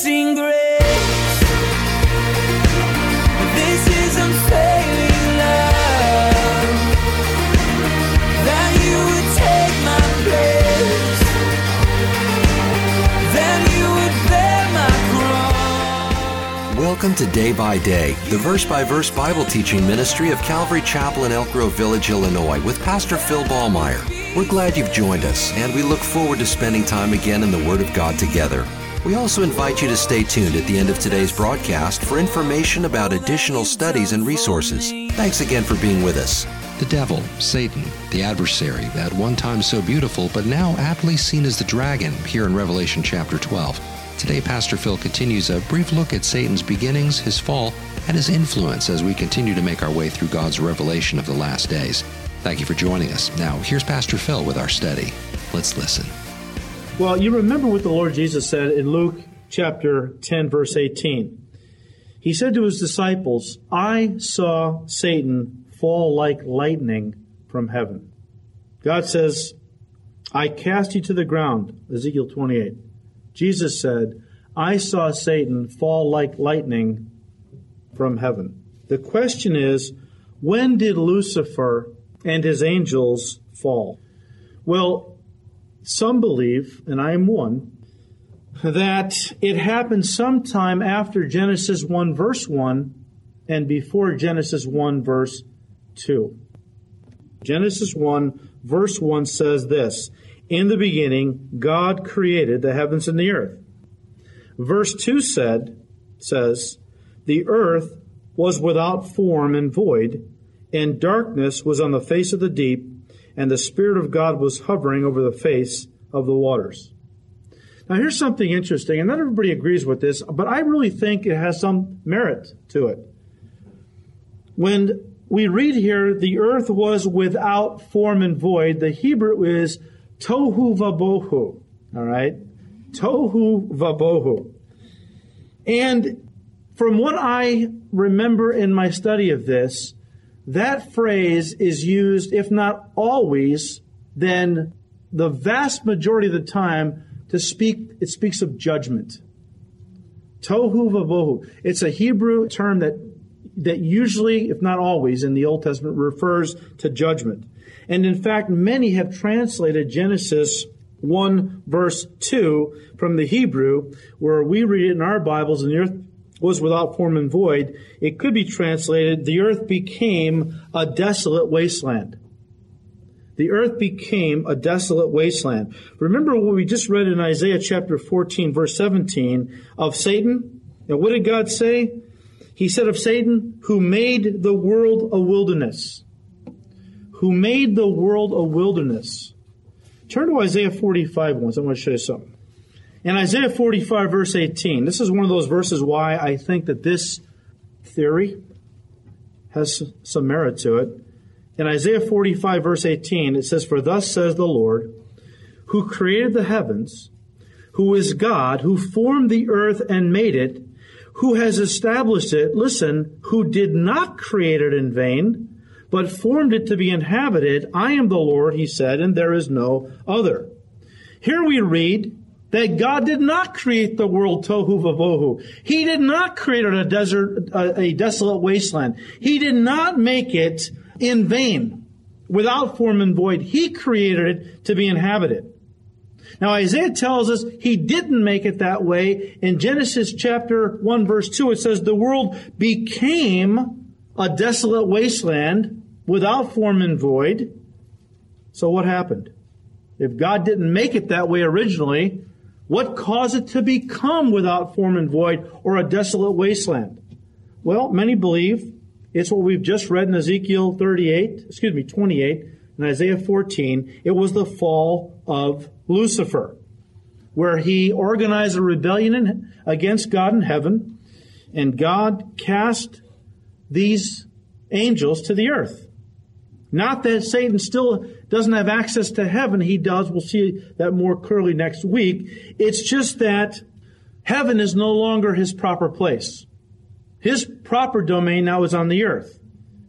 Amazing grace. This is unfailing love. That you would take my place. Then you would bear my cross. Welcome to Day by Day, the verse by verse Bible teaching ministry of Calvary Chapel in Elk Grove Village, Illinois, with Pastor Phil Ballmaier. We're glad you've joined us, and we look forward to spending time again in the Word of God together. We also invite you to stay tuned at the end of today's broadcast for information about additional studies and resources. Thanks again for being with us. The devil, Satan, the adversary, at one time so beautiful, but now aptly seen as the dragon here in Revelation chapter 12. Today, Pastor Phil continues a brief look at Satan's beginnings, his fall, and his influence as we continue to make our way through God's revelation of the last days. Thank you for joining us. Now, here's Pastor Phil with our study. Let's listen. Well, you remember what the Lord Jesus said in Luke chapter 10, verse 18. He said to his disciples, I saw Satan fall like lightning from heaven. God says, I cast you to the ground, Ezekiel 28. Jesus said, I saw Satan fall like lightning from heaven. The question is, when did Lucifer and his angels fall? Well, some believe, and I am one, that it happened sometime after Genesis 1 verse 1 and before Genesis 1 verse 2. Genesis 1 verse 1 says this, In the beginning God created the heavens and the earth. Verse 2 said, says, The earth was without form and void, and darkness was on the face of the deep, and the Spirit of God was hovering over the face of the waters. Now, here's something interesting, and not everybody agrees with this, but I really think it has some merit to it. When we read here, the earth was without form and void, the Hebrew is tohu vabohu. All right? Tohu vabohu. And from what I remember in my study of this, that phrase is used, if not always, then the vast majority of the time to speak, it speaks of judgment. Tohu vavohu. It's a Hebrew term that, that usually, if not always, in the Old Testament refers to judgment. And in fact, many have translated Genesis 1 verse 2 from the Hebrew, where we read it in our Bibles, and the earth was without form and void. It could be translated, the earth became a desolate wasteland the earth became a desolate wasteland. Remember what we just read in Isaiah chapter 14, verse 17 of Satan? And what did God say? He said of Satan, who made the world a wilderness. Who made the world a wilderness. Turn to Isaiah 45 once. I want to show you something. In Isaiah 45, verse 18, this is one of those verses why I think that this theory has some merit to it. In Isaiah 45, verse 18, it says, For thus says the Lord, who created the heavens, who is God, who formed the earth and made it, who has established it, listen, who did not create it in vain, but formed it to be inhabited. I am the Lord, he said, and there is no other. Here we read that God did not create the world tohu vavohu. He did not create a desert, a, a desolate wasteland. He did not make it in vain, without form and void. He created it to be inhabited. Now Isaiah tells us he didn't make it that way. In Genesis chapter 1 verse 2 it says the world became a desolate wasteland without form and void. So what happened? If God didn't make it that way originally, what caused it to become without form and void or a desolate wasteland? Well, many believe it's what we've just read in Ezekiel 38, excuse me, 28, and Isaiah 14. It was the fall of Lucifer, where he organized a rebellion in, against God in heaven, and God cast these angels to the earth. Not that Satan still doesn't have access to heaven. He does. We'll see that more clearly next week. It's just that heaven is no longer his proper place. His proper domain now is on the earth.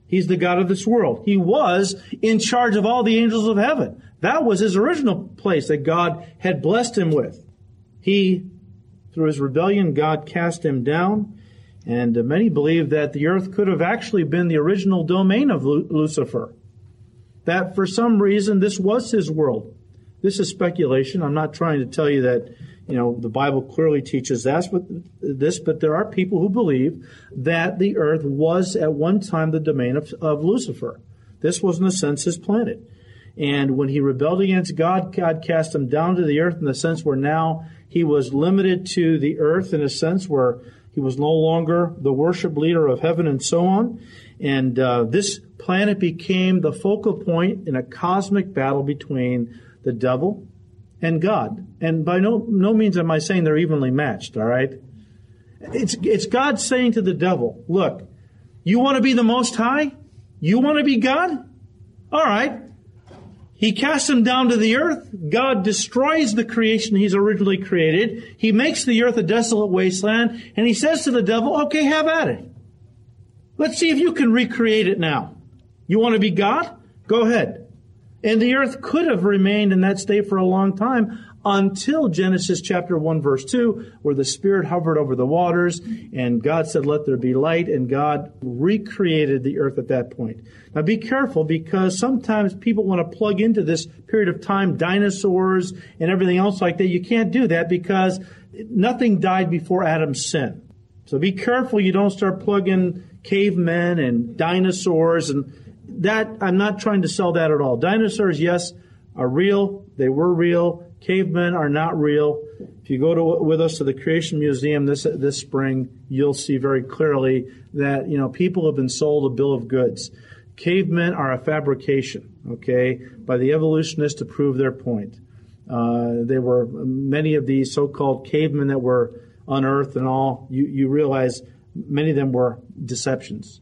He's the God of this world. He was in charge of all the angels of heaven. That was his original place that God had blessed him with. He Through his rebellion, God cast him down, and many believe that the earth could have actually been the original domain of Lucifer. That for some reason this was his world. This is speculation. I'm not trying to tell you that, you know, the Bible clearly teaches that, but this, but there are people who believe that the earth was at one time the domain of, of Lucifer. This was in a sense his planet. And when he rebelled against God, God cast him down to the earth in the sense where now he was limited to the earth in a sense where he was no longer the worship leader of heaven and so on. And uh, this planet became the focal point in a cosmic battle between the devil and God. And by no, no means am I saying they're evenly matched, all right? It's, it's God saying to the devil, look, you want to be the most high? You want to be God? All right. He casts him down to the earth. God destroys the creation he's originally created. He makes the earth a desolate wasteland, and he says to the devil, okay, have at it. Let's see if you can recreate it now. You want to be God? Go ahead. And the earth could have remained in that state for a long time until Genesis chapter 1 verse 2, where the Spirit hovered over the waters and God said, let there be light and God recreated the earth at that point. Now be careful because sometimes people want to plug into this period of time dinosaurs and everything else like that. You can't do that because nothing died before Adam's sin. So be careful you don't start plugging cavemen and dinosaurs and that I'm not trying to sell that at all. Dinosaurs, yes, are real. They were real. Cavemen are not real. If you go to, with us to the Creation Museum this this spring, you'll see very clearly that you know people have been sold a bill of goods. Cavemen are a fabrication, okay, by the evolutionists to prove their point. Uh, there were many of these so-called cavemen that were unearthed and all. You you realize many of them were deceptions,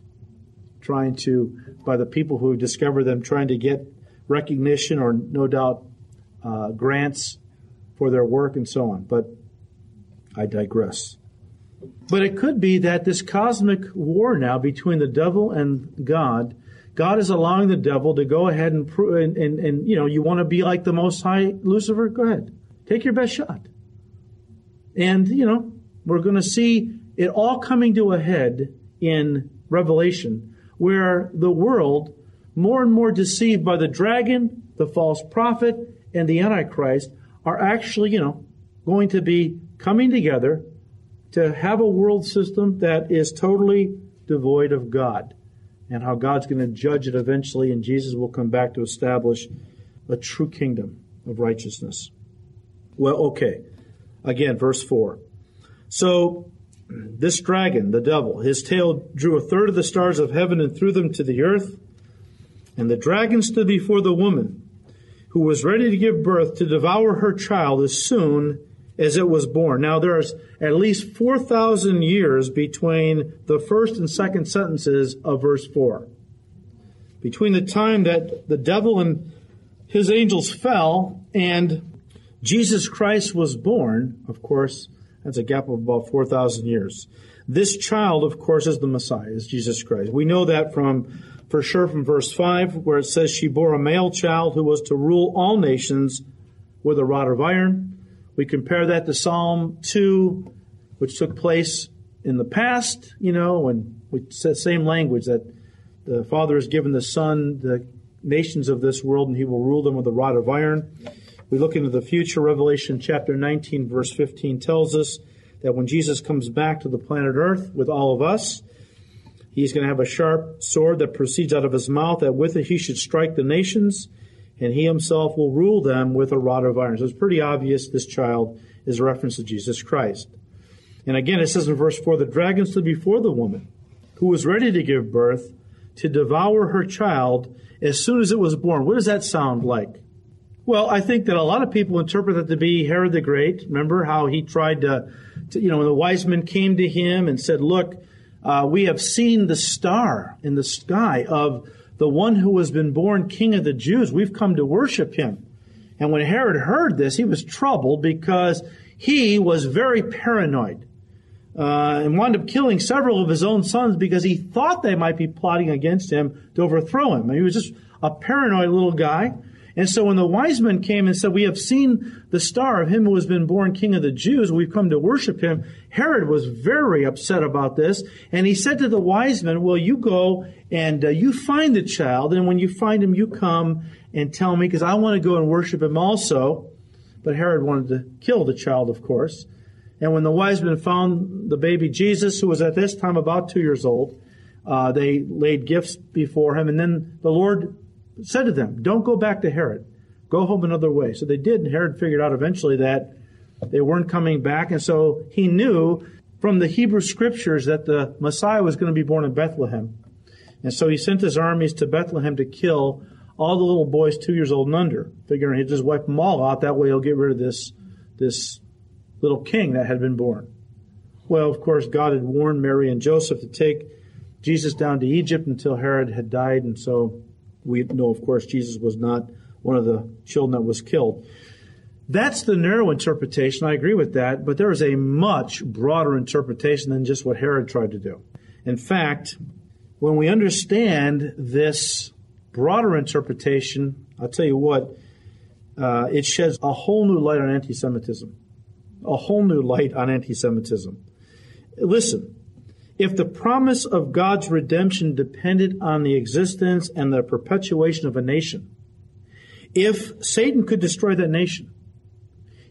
trying to by the people who discovered them, trying to get recognition or no doubt uh, grants for their work and so on. But I digress. But it could be that this cosmic war now between the devil and God, God is allowing the devil to go ahead and, and, and, and you know, you want to be like the Most High Lucifer? Go ahead. Take your best shot. And, you know, we're going to see it all coming to a head in Revelation, where the world, more and more deceived by the dragon, the false prophet, and the Antichrist, are actually, you know, going to be coming together to have a world system that is totally devoid of God and how God's going to judge it eventually, and Jesus will come back to establish a true kingdom of righteousness. Well, okay. Again, verse 4. So, this dragon, the devil, his tail drew a third of the stars of heaven and threw them to the earth. And the dragon stood before the woman, who was ready to give birth to devour her child as soon as it was born. Now, there's at least 4,000 years between the first and second sentences of verse 4. Between the time that the devil and his angels fell and Jesus Christ was born, of course, that's a gap of about 4,000 years. This child, of course, is the Messiah, is Jesus Christ. We know that from, for sure from verse 5, where it says, She bore a male child who was to rule all nations with a rod of iron. We compare that to Psalm 2, which took place in the past, you know, and we said same language that the Father has given the Son the nations of this world and he will rule them with a rod of iron. We look into the future. Revelation chapter 19, verse 15 tells us that when Jesus comes back to the planet Earth with all of us, he's going to have a sharp sword that proceeds out of his mouth, that with it he should strike the nations and he himself will rule them with a rod of iron. So it's pretty obvious this child is a reference to Jesus Christ. And again, it says in verse 4 the dragon stood before the woman who was ready to give birth to devour her child as soon as it was born. What does that sound like? Well, I think that a lot of people interpret that to be Herod the Great. Remember how he tried to, to you know, the wise men came to him and said, Look, uh, we have seen the star in the sky of the one who has been born king of the Jews. We've come to worship him. And when Herod heard this, he was troubled because he was very paranoid uh, and wound up killing several of his own sons because he thought they might be plotting against him to overthrow him. And he was just a paranoid little guy. And so when the wise men came and said, We have seen the star of him who has been born king of the Jews, we've come to worship him, Herod was very upset about this. And he said to the wise men, Well, you go and uh, you find the child, and when you find him, you come and tell me, because I want to go and worship him also. But Herod wanted to kill the child, of course. And when the wise men found the baby Jesus, who was at this time about two years old, uh, they laid gifts before him. And then the Lord said to them, Don't go back to Herod. Go home another way. So they did, and Herod figured out eventually that they weren't coming back. And so he knew from the Hebrew scriptures that the Messiah was going to be born in Bethlehem. And so he sent his armies to Bethlehem to kill all the little boys two years old and under, figuring he'd just wipe them all out. That way he'll get rid of this, this little king that had been born. Well, of course, God had warned Mary and Joseph to take Jesus down to Egypt until Herod had died, and so we know, of course, Jesus was not one of the children that was killed. That's the narrow interpretation. I agree with that, but there is a much broader interpretation than just what Herod tried to do. In fact, when we understand this broader interpretation, I'll tell you what, uh, it sheds a whole new light on anti Semitism. A whole new light on anti Semitism. Listen, if the promise of God's redemption depended on the existence and the perpetuation of a nation, if Satan could destroy that nation,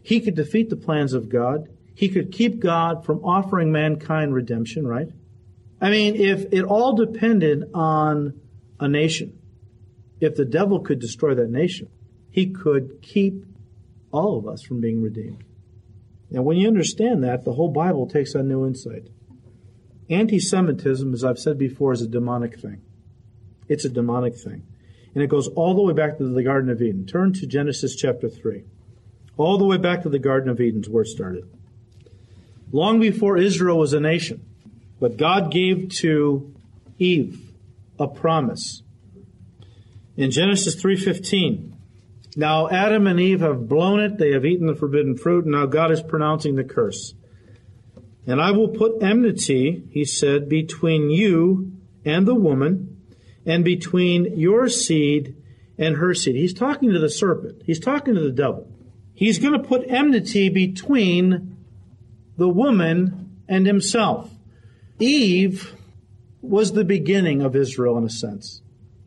he could defeat the plans of God. He could keep God from offering mankind redemption, right? I mean, if it all depended on a nation, if the devil could destroy that nation, he could keep all of us from being redeemed. And when you understand that, the whole Bible takes on new insight. Anti Semitism, as I've said before, is a demonic thing. It's a demonic thing. And it goes all the way back to the Garden of Eden. Turn to Genesis chapter 3. All the way back to the Garden of Eden is where it started. Long before Israel was a nation, but God gave to Eve a promise. In Genesis 3:15, now Adam and Eve have blown it, they have eaten the forbidden fruit, and now God is pronouncing the curse. And I will put enmity, he said, between you and the woman, and between your seed and her seed. He's talking to the serpent. He's talking to the devil. He's going to put enmity between the woman and himself. Eve was the beginning of Israel in a sense.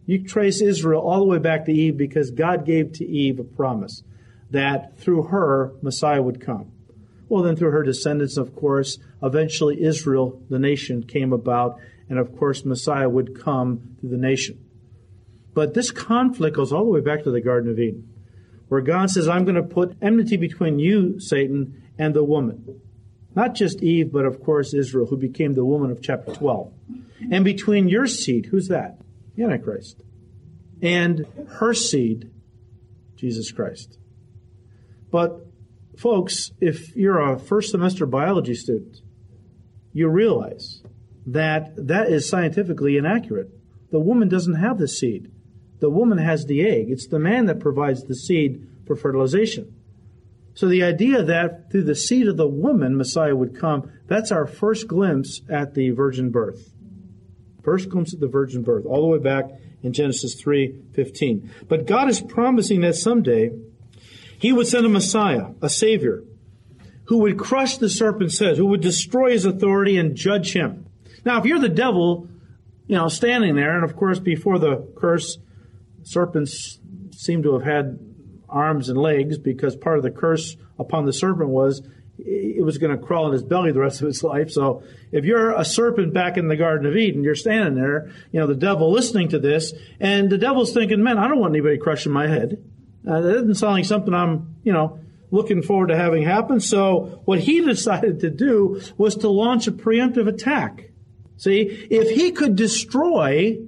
You trace Israel all the way back to Eve because God gave to Eve a promise that through her Messiah would come. Well, then through her descendants, of course, eventually Israel, the nation, came about, and of course Messiah would come through the nation. But this conflict goes all the way back to the Garden of Eden, where God says, I'm going to put enmity between you, Satan, and the woman. Not just Eve, but of course Israel, who became the woman of chapter 12. And between your seed, who's that? The Antichrist. And her seed, Jesus Christ. But folks, if you're a first semester biology student, you realize that that is scientifically inaccurate. The woman doesn't have the seed. The woman has the egg. It's the man that provides the seed for fertilization. So the idea that through the seed of the woman Messiah would come, that's our first glimpse at the virgin birth. First glimpse at the virgin birth, all the way back in Genesis 3:15. But God is promising that someday he would send a Messiah, a Savior, who would crush the serpent's head, who would destroy his authority and judge him. Now, if you're the devil, you know, standing there, and of course, before the curse, serpents seem to have had arms and legs because part of the curse upon the serpent was it was going to crawl in his belly the rest of his life. So if you're a serpent back in the Garden of Eden, you're standing there, you know, the devil listening to this, and the devil's thinking, man, I don't want anybody crushing my head. Uh, that doesn't sound like something I'm, you know, looking forward to having happen. So what he decided to do was to launch a preemptive attack. See, if he could destroy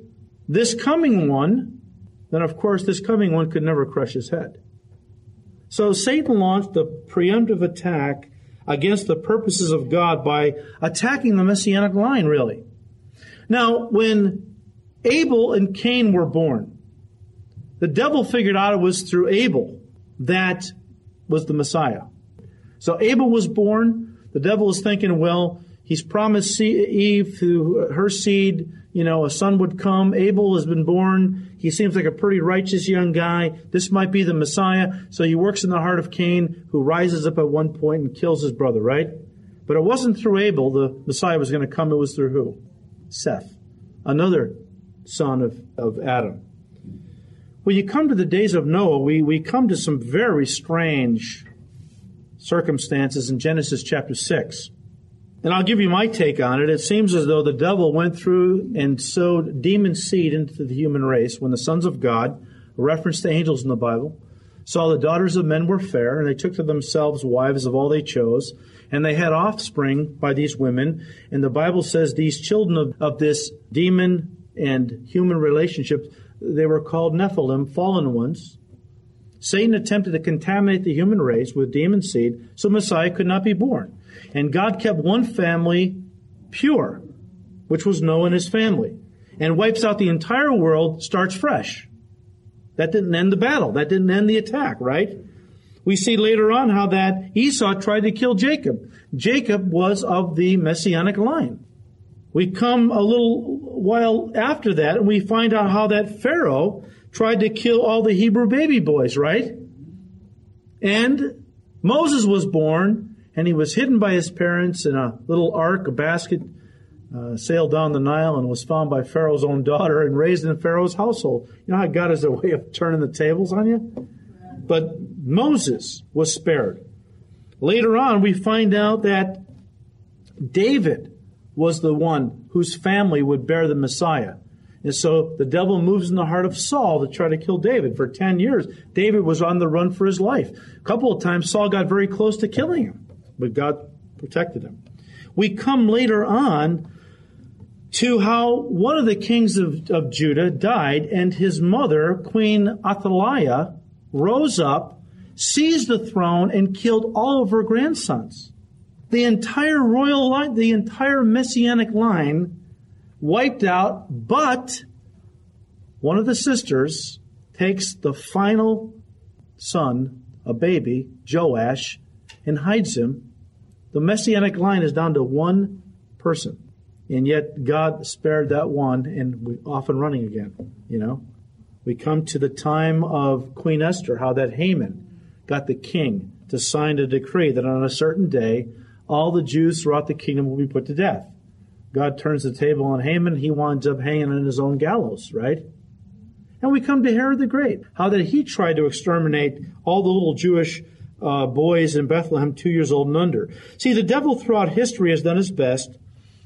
this coming one, then of course this coming one could never crush his head. So Satan launched a preemptive attack against the purposes of God by attacking the messianic line, really. Now, when Abel and Cain were born, the devil figured out it was through Abel that was the Messiah. So Abel was born. The devil was thinking, well, He's promised Eve through her seed, you know, a son would come. Abel has been born. He seems like a pretty righteous young guy. This might be the Messiah. So he works in the heart of Cain, who rises up at one point and kills his brother, right? But it wasn't through Abel the Messiah was going to come. It was through who? Seth, another son of, of Adam. When you come to the days of Noah, we, we come to some very strange circumstances in Genesis chapter 6. And I'll give you my take on it. It seems as though the devil went through and sowed demon seed into the human race when the sons of God, a reference to angels in the Bible, saw the daughters of men were fair, and they took to themselves wives of all they chose, and they had offspring by these women. And the Bible says these children of, of this demon and human relationship, they were called Nephilim, fallen ones. Satan attempted to contaminate the human race with demon seed so Messiah could not be born. And God kept one family pure, which was Noah and his family, and wipes out the entire world, starts fresh. That didn't end the battle. That didn't end the attack, right? We see later on how that Esau tried to kill Jacob. Jacob was of the messianic line. We come a little while after that and we find out how that Pharaoh tried to kill all the Hebrew baby boys, right? And Moses was born and he was hidden by his parents in a little ark, a basket, uh, sailed down the Nile and was found by Pharaoh's own daughter and raised in Pharaoh's household. You know how God has a way of turning the tables on you? But Moses was spared. Later on, we find out that David was the one whose family would bear the Messiah. And so the devil moves in the heart of Saul to try to kill David. For 10 years, David was on the run for his life. A couple of times, Saul got very close to killing him, but God protected him. We come later on to how one of the kings of, of Judah died, and his mother, Queen Athaliah, rose up, seized the throne, and killed all of her grandsons. The entire royal line, the entire messianic line wiped out, but one of the sisters takes the final son, a baby, Joash, and hides him. The messianic line is down to one person. And yet God spared that one and we're off and running again, you know. We come to the time of Queen Esther, how that Haman got the king to sign a decree that on a certain day all the Jews throughout the kingdom will be put to death. God turns the table on Haman, he winds up hanging on his own gallows, right? And we come to Herod the Great, how that he tried to exterminate all the little Jewish uh, boys in Bethlehem, two years old and under. See, the devil throughout history has done his best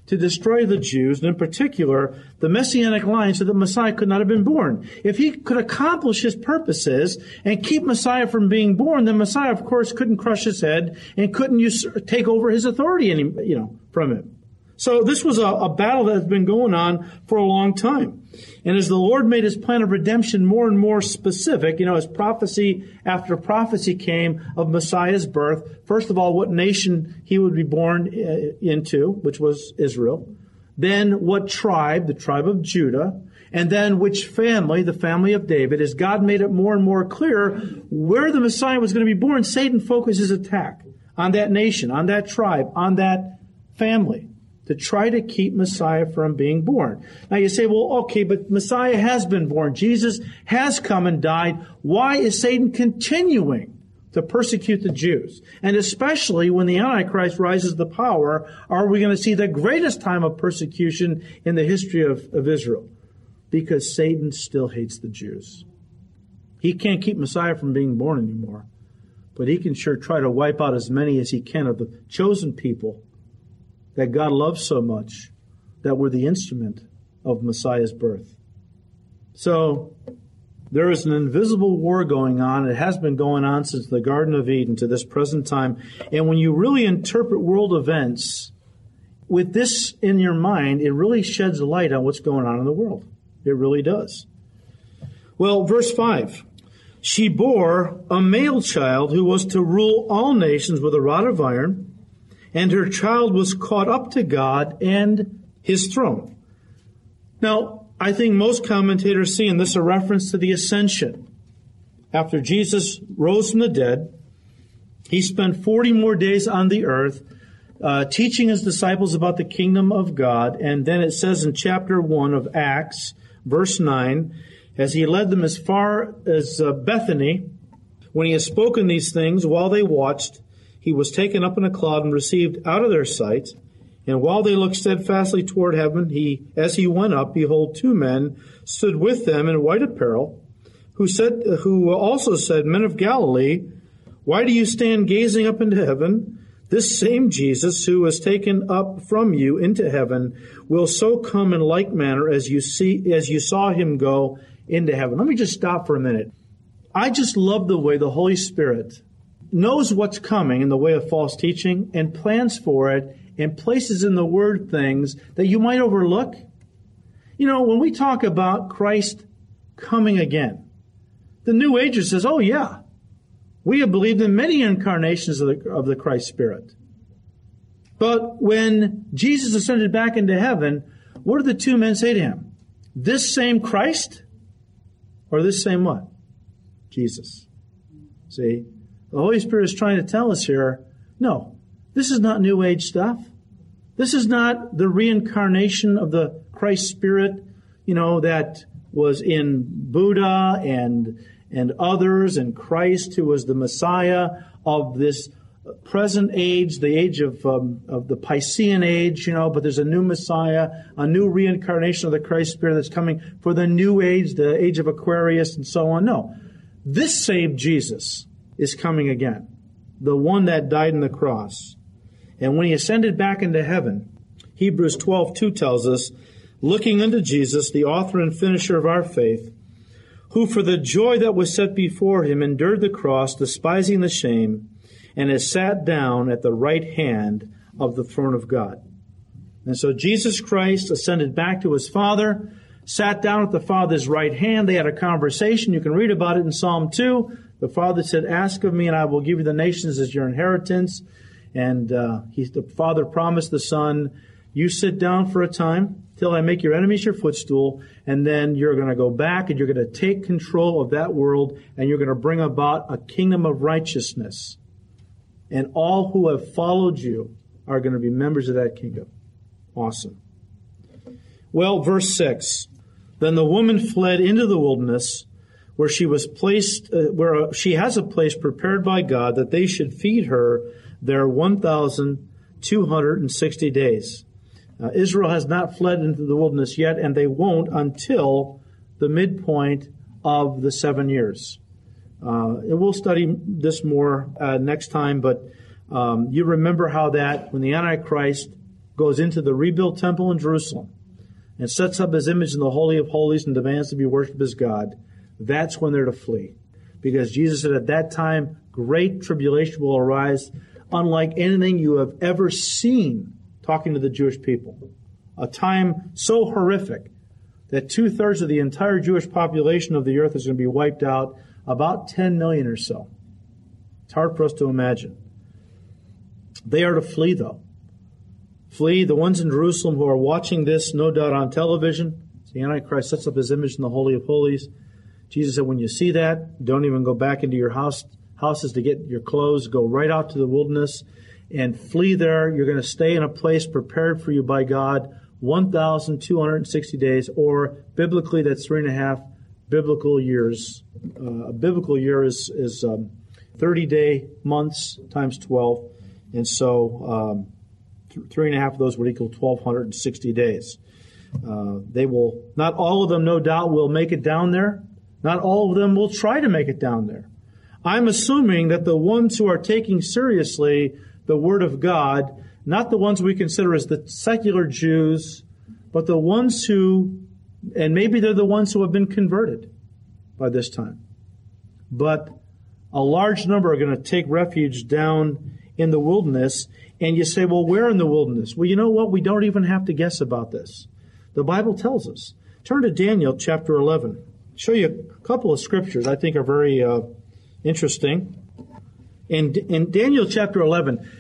to destroy the Jews, and in particular, the messianic line, so that Messiah could not have been born. If he could accomplish his purposes and keep Messiah from being born, then Messiah, of course, couldn't crush his head and couldn't use, take over his authority any, you know, from him. So this was a, a battle that has been going on for a long time. And as the Lord made his plan of redemption more and more specific, you know, as prophecy after prophecy came of Messiah's birth, first of all, what nation he would be born uh, into, which was Israel. Then what tribe, the tribe of Judah. And then which family, the family of David. As God made it more and more clear where the Messiah was going to be born, Satan focused his attack on that nation, on that tribe, on that family to try to keep Messiah from being born. Now you say, well, okay, but Messiah has been born. Jesus has come and died. Why is Satan continuing to persecute the Jews? And especially when the Antichrist rises to power, are we going to see the greatest time of persecution in the history of, of Israel? Because Satan still hates the Jews. He can't keep Messiah from being born anymore, but he can sure try to wipe out as many as he can of the chosen people that God loves so much that we're the instrument of Messiah's birth. So there is an invisible war going on. It has been going on since the Garden of Eden to this present time. And when you really interpret world events with this in your mind, it really sheds light on what's going on in the world. It really does. Well, verse 5. She bore a male child who was to rule all nations with a rod of iron and her child was caught up to God and his throne. Now, I think most commentators see in this a reference to the ascension. After Jesus rose from the dead, he spent 40 more days on the earth, uh, teaching his disciples about the kingdom of God. And then it says in chapter 1 of Acts, verse 9, as he led them as far as uh, Bethany, when he had spoken these things while they watched, he was taken up in a cloud and received out of their sight. And while they looked steadfastly toward heaven, he, as he went up, behold, two men stood with them in white apparel, who said, who also said, Men of Galilee, why do you stand gazing up into heaven? This same Jesus who was taken up from you into heaven will so come in like manner as you see, as you saw him go into heaven. Let me just stop for a minute. I just love the way the Holy Spirit knows what's coming in the way of false teaching and plans for it and places in the word things that you might overlook. You know, when we talk about Christ coming again, the New Ager says, oh yeah, we have believed in many incarnations of the, of the Christ Spirit. But when Jesus ascended back into heaven, what did the two men say to him? This same Christ? Or this same what? Jesus. See? The Holy Spirit is trying to tell us here, no, this is not New Age stuff. This is not the reincarnation of the Christ Spirit, you know, that was in Buddha and and others and Christ who was the Messiah of this present age, the age of um, of the Piscean age, you know, but there's a new Messiah, a new reincarnation of the Christ Spirit that's coming for the new age, the age of Aquarius and so on. No. This same Jesus is coming again. The one that died on the cross and when he ascended back into heaven, Hebrews 12, 2 tells us, looking unto Jesus, the author and finisher of our faith, who for the joy that was set before him endured the cross, despising the shame, and has sat down at the right hand of the throne of God. And so Jesus Christ ascended back to his Father, sat down at the Father's right hand. They had a conversation. You can read about it in Psalm 2. The Father said, Ask of me, and I will give you the nations as your inheritance. And uh, he, the father promised the son, "You sit down for a time till I make your enemies your footstool, and then you're going to go back and you're going to take control of that world, and you're going to bring about a kingdom of righteousness. And all who have followed you are going to be members of that kingdom." Awesome. Well, verse six. Then the woman fled into the wilderness where she was placed, uh, where she has a place prepared by God that they should feed her there 1,260 days. Uh, Israel has not fled into the wilderness yet, and they won't until the midpoint of the seven years. Uh, we'll study this more uh, next time, but um, you remember how that when the Antichrist goes into the rebuilt temple in Jerusalem and sets up his image in the Holy of Holies and demands to be worshipped as God, that's when they're to flee. Because Jesus said at that time, great tribulation will arise unlike anything you have ever seen talking to the Jewish people. A time so horrific that two thirds of the entire Jewish population of the earth is going to be wiped out, about 10 million or so. It's hard for us to imagine. They are to flee, though. Flee. The ones in Jerusalem who are watching this, no doubt on television, the Antichrist sets up his image in the Holy of Holies. Jesus said, when you see that, don't even go back into your house houses to get your clothes, go right out to the wilderness and flee there. You're going to stay in a place prepared for you by God 1,260 days, or biblically, that's three and a half biblical years. Uh, a biblical year is, is um, 30 day months times 12. And so um, th- three and a half of those would equal 1,260 days. Uh, they will, not all of them, no doubt, will make it down there. Not all of them will try to make it down there. I'm assuming that the ones who are taking seriously the Word of God, not the ones we consider as the secular Jews, but the ones who, and maybe they're the ones who have been converted by this time. But a large number are going to take refuge down in the wilderness. And you say, well, where in the wilderness? Well, you know what? We don't even have to guess about this. The Bible tells us. Turn to Daniel chapter 11. Show you a couple of scriptures I think are very uh, Interesting. In, in Daniel chapter 11,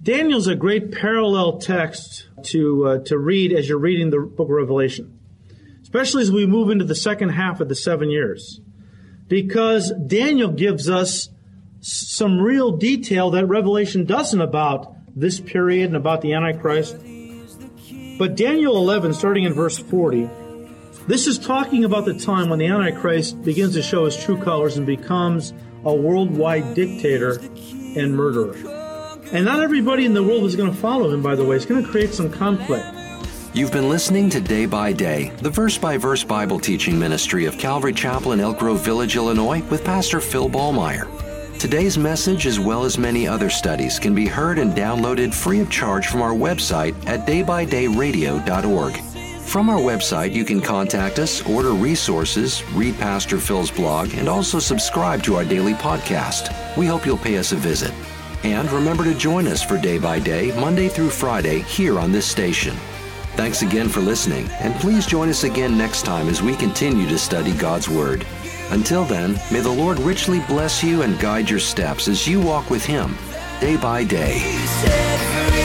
Daniel's a great parallel text to, uh, to read as you're reading the book of Revelation, especially as we move into the second half of the seven years, because Daniel gives us some real detail that Revelation doesn't about this period and about the Antichrist. But Daniel 11, starting in verse 40, this is talking about the time when the Antichrist begins to show his true colors and becomes a worldwide dictator and murderer. And not everybody in the world is going to follow him, by the way. It's going to create some conflict. You've been listening to Day by Day, the verse by verse Bible teaching ministry of Calvary Chapel in Elk Grove Village, Illinois, with Pastor Phil Ballmaier. Today's message, as well as many other studies, can be heard and downloaded free of charge from our website at daybydayradio.org. From our website, you can contact us, order resources, read Pastor Phil's blog, and also subscribe to our daily podcast. We hope you'll pay us a visit. And remember to join us for Day by Day, Monday through Friday, here on this station. Thanks again for listening, and please join us again next time as we continue to study God's Word. Until then, may the Lord richly bless you and guide your steps as you walk with Him day by day.